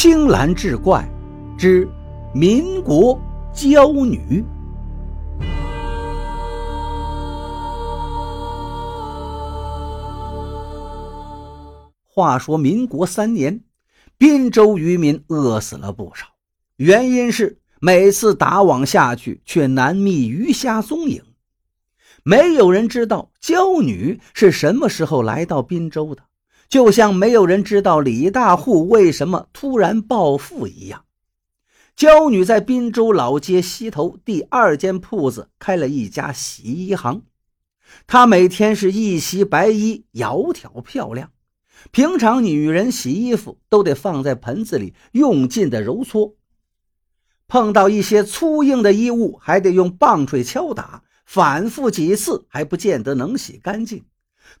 青兰志怪之民国娇女。话说民国三年，滨州渔民饿死了不少，原因是每次打网下去，却难觅鱼虾踪影。没有人知道娇女是什么时候来到滨州的。就像没有人知道李大户为什么突然暴富一样，娇女在滨州老街西头第二间铺子开了一家洗衣行。她每天是一袭白衣，窈窕漂亮。平常女人洗衣服都得放在盆子里用劲的揉搓，碰到一些粗硬的衣物，还得用棒槌敲打，反复几次还不见得能洗干净。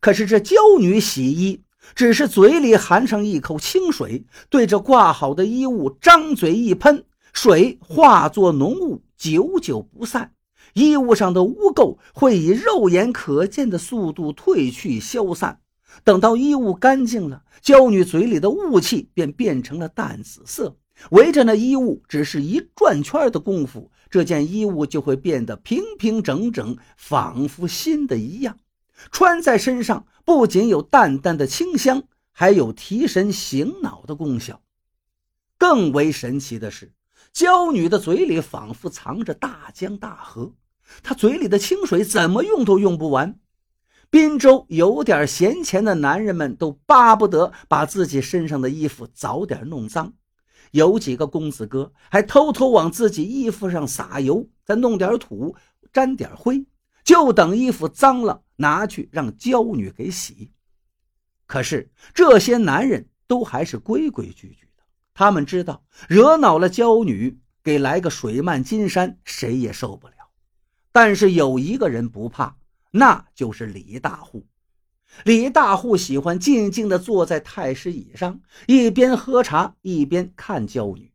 可是这娇女洗衣。只是嘴里含上一口清水，对着挂好的衣物张嘴一喷，水化作浓雾，久久不散。衣物上的污垢会以肉眼可见的速度褪去消散。等到衣物干净了，娇女嘴里的雾气便变成了淡紫色。围着那衣物只是一转圈的功夫，这件衣物就会变得平平整整，仿佛新的一样。穿在身上不仅有淡淡的清香，还有提神醒脑的功效。更为神奇的是，娇女的嘴里仿佛藏着大江大河，她嘴里的清水怎么用都用不完。滨州有点闲钱的男人们都巴不得把自己身上的衣服早点弄脏，有几个公子哥还偷偷往自己衣服上撒油，再弄点土，沾点灰。就等衣服脏了，拿去让娇女给洗。可是这些男人都还是规规矩矩的，他们知道惹恼了娇女，给来个水漫金山，谁也受不了。但是有一个人不怕，那就是李大户。李大户喜欢静静地坐在太师椅上，一边喝茶一边看娇女。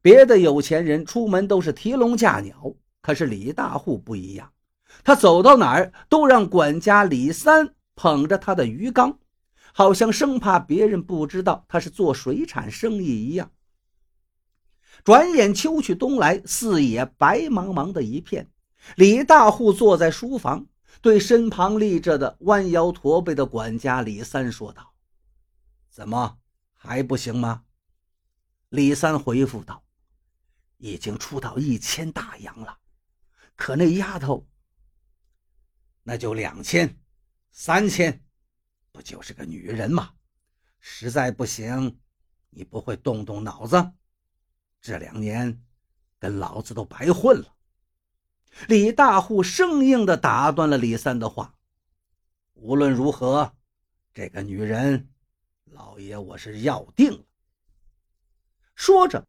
别的有钱人出门都是提笼架鸟，可是李大户不一样。他走到哪儿都让管家李三捧着他的鱼缸，好像生怕别人不知道他是做水产生意一样。转眼秋去冬来，四野白茫茫的一片。李大户坐在书房，对身旁立着的弯腰驼背的管家李三说道：“怎么还不行吗？”李三回复道：“已经出到一千大洋了，可那丫头……”那就两千，三千，不就是个女人吗？实在不行，你不会动动脑子？这两年跟老子都白混了。李大户生硬地打断了李三的话：“无论如何，这个女人，老爷我是要定了。”说着，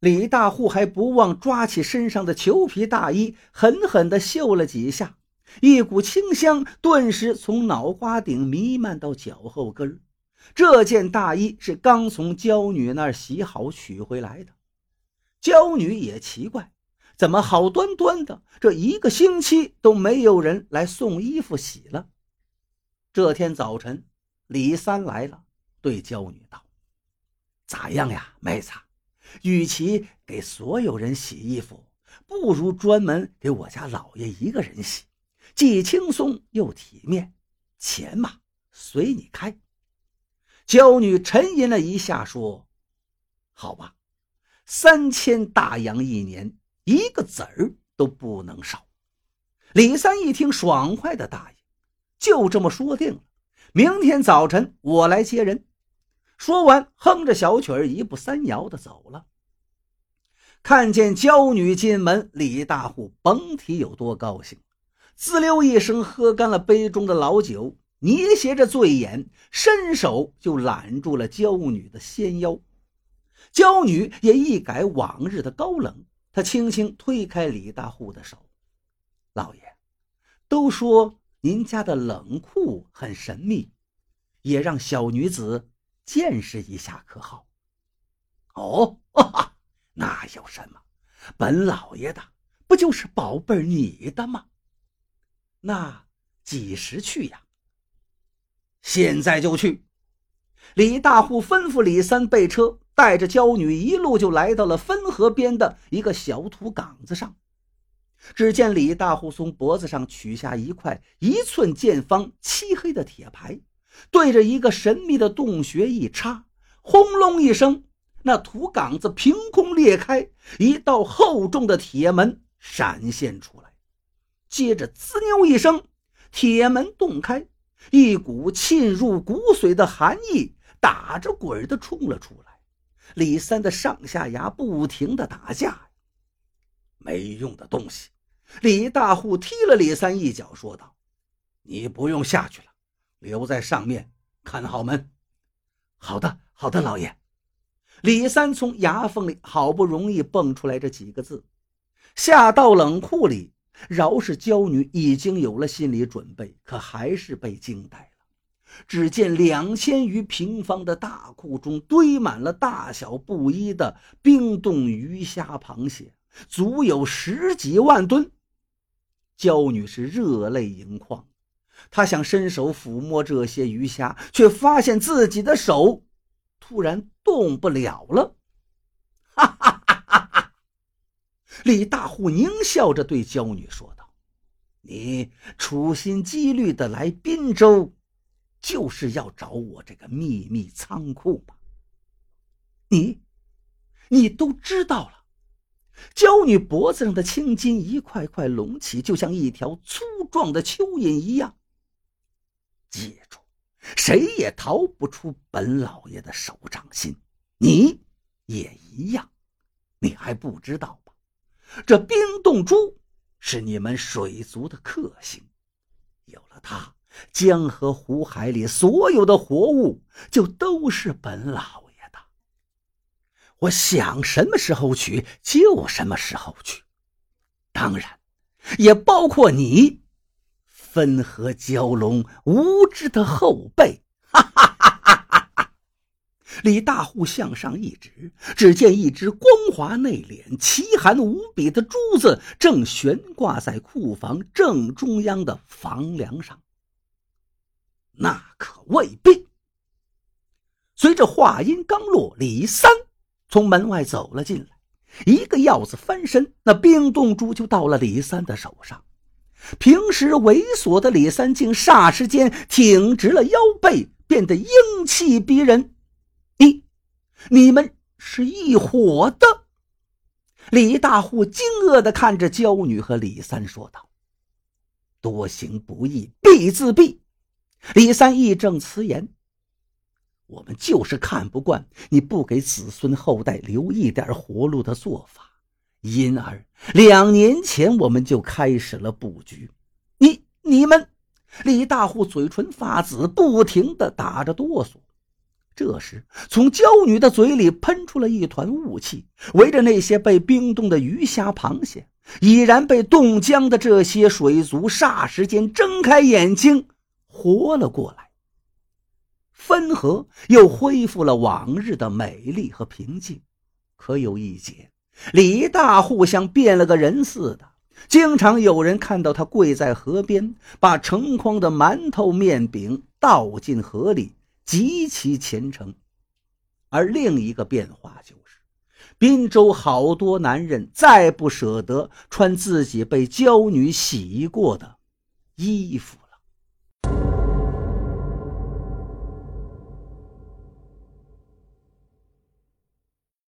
李大户还不忘抓起身上的裘皮大衣，狠狠地嗅了几下。一股清香顿时从脑瓜顶弥漫到脚后跟这件大衣是刚从娇女那儿洗好取回来的。娇女也奇怪，怎么好端端的这一个星期都没有人来送衣服洗了？这天早晨，李三来了，对娇女道：“咋样呀，妹子？与其给所有人洗衣服，不如专门给我家老爷一个人洗。”既轻松又体面，钱嘛随你开。娇女沉吟了一下，说：“好吧，三千大洋一年，一个子儿都不能少。”李三一听，爽快的答应，就这么说定了。明天早晨我来接人。说完，哼着小曲儿，一步三摇的走了。看见娇女进门，李大户甭提有多高兴。滋溜一声，喝干了杯中的老酒，捏斜着醉眼，伸手就揽住了娇女的纤腰。娇女也一改往日的高冷，她轻轻推开李大户的手：“老爷，都说您家的冷库很神秘，也让小女子见识一下，可好？”“哦，哈哈，那有什么？本老爷的不就是宝贝你的吗？”那几时去呀？现在就去。李大户吩咐李三备车，带着娇女一路就来到了汾河边的一个小土岗子上。只见李大户从脖子上取下一块一寸见方、漆黑的铁牌，对着一个神秘的洞穴一插，轰隆一声，那土岗子凭空裂开，一道厚重的铁门闪现出来。接着，滋溜一声，铁门洞开，一股沁入骨髓的寒意。打着滚的冲了出来，李三的上下牙不停的打架，没用的东西！李大户踢了李三一脚，说道：“你不用下去了，留在上面看好门。”“好的，好的，老爷。”李三从牙缝里好不容易蹦出来这几个字，下到冷库里。饶是娇女已经有了心理准备，可还是被惊呆了。只见两千余平方的大库中堆满了大小不一的冰冻鱼虾螃蟹，足有十几万吨。娇女是热泪盈眶，他想伸手抚摸这些鱼虾，却发现自己的手突然动不了了。哈哈哈哈哈！李大户狞笑着对娇女说道：“你处心积虑的来滨州。”就是要找我这个秘密仓库吧？你，你都知道了。娇女脖子上的青筋一块块隆起，就像一条粗壮的蚯蚓一样。记住，谁也逃不出本老爷的手掌心，你也一样。你还不知道吧？这冰冻珠是你们水族的克星，有了它。江河湖海里所有的活物就都是本老爷的。我想什么时候取就什么时候取，当然，也包括你，分河蛟龙无知的后辈。哈哈哈哈哈哈！李大户向上一指，只见一只光滑内敛、奇寒无比的珠子正悬挂在库房正中央的房梁上。那可未必。随着话音刚落，李三从门外走了进来，一个鹞子翻身，那冰冻珠就到了李三的手上。平时猥琐的李三竟霎时间挺直了腰背，变得英气逼人。你，你们是一伙的？李大户惊愕地看着娇女和李三说道：“多行不义必自毙。”李三义正辞严：“我们就是看不惯你不给子孙后代留一点活路的做法，因而两年前我们就开始了布局。你、你们……”李大户嘴唇发紫，不停的打着哆嗦。这时，从娇女的嘴里喷出了一团雾气，围着那些被冰冻的鱼虾螃蟹，已然被冻僵的这些水族，霎时间睁开眼睛。活了过来，汾河又恢复了往日的美丽和平静。可有一节，李大户像变了个人似的，经常有人看到他跪在河边，把成筐的馒头、面饼倒进河里，极其虔诚。而另一个变化就是，滨州好多男人再不舍得穿自己被娇女洗过的衣服。